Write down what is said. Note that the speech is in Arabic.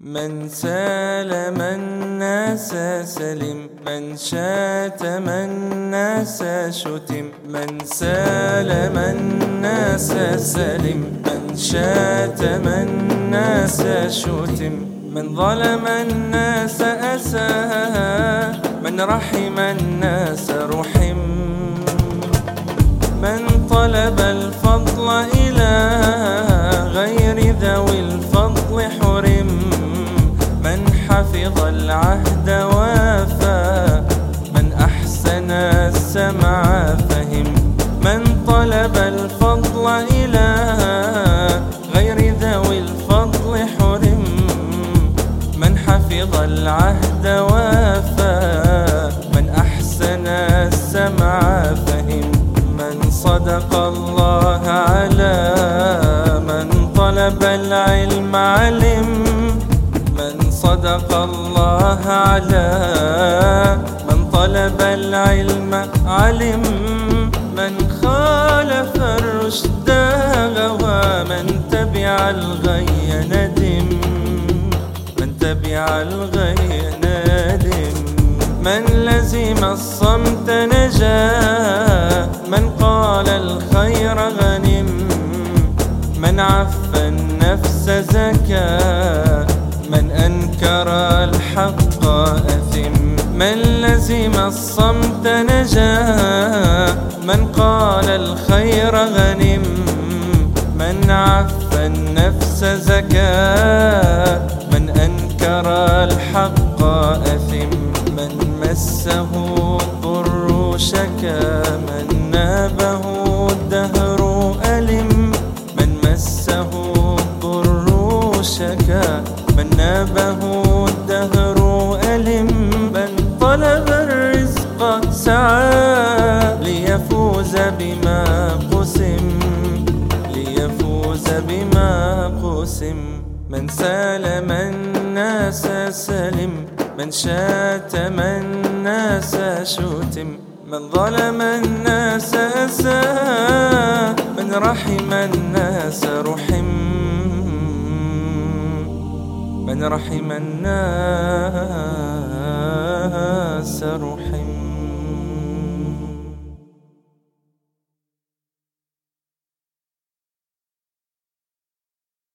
من سالم الناس سلم من شاتم الناس شتم من سالم الناس سلم من شاتم الناس شتم من ظلم الناس أساها من رحم الناس حفظ العهد وافى. من أحسن السمع فهم. من طلب الفضل إلى غير ذوي الفضل حرم. من حفظ العهد وافى. من أحسن السمع فهم. من صدق الله على. من طلب العلم علم. صدق الله على من طلب العلم علم من خالف الرشد غوى من تبع الغي ندم. من تبع الغي ندم. من لزم الصمت نجا من قال الخير غنم. من عف النفس زكاه من أنكر الحق أثم من لزم الصمت نجا من قال الخير غنم من عف النفس زكا من أنكر الحق أثم من مسه الضر شكا من نابه من نابه الدهر ألم من طلب الرزق سعى ليفوز بما قسم ليفوز بما قسم. من سالم الناس سلم من شاتم الناس شتم. من ظلم الناس أساء من رحم الناس رحم. من رحم الناس رحم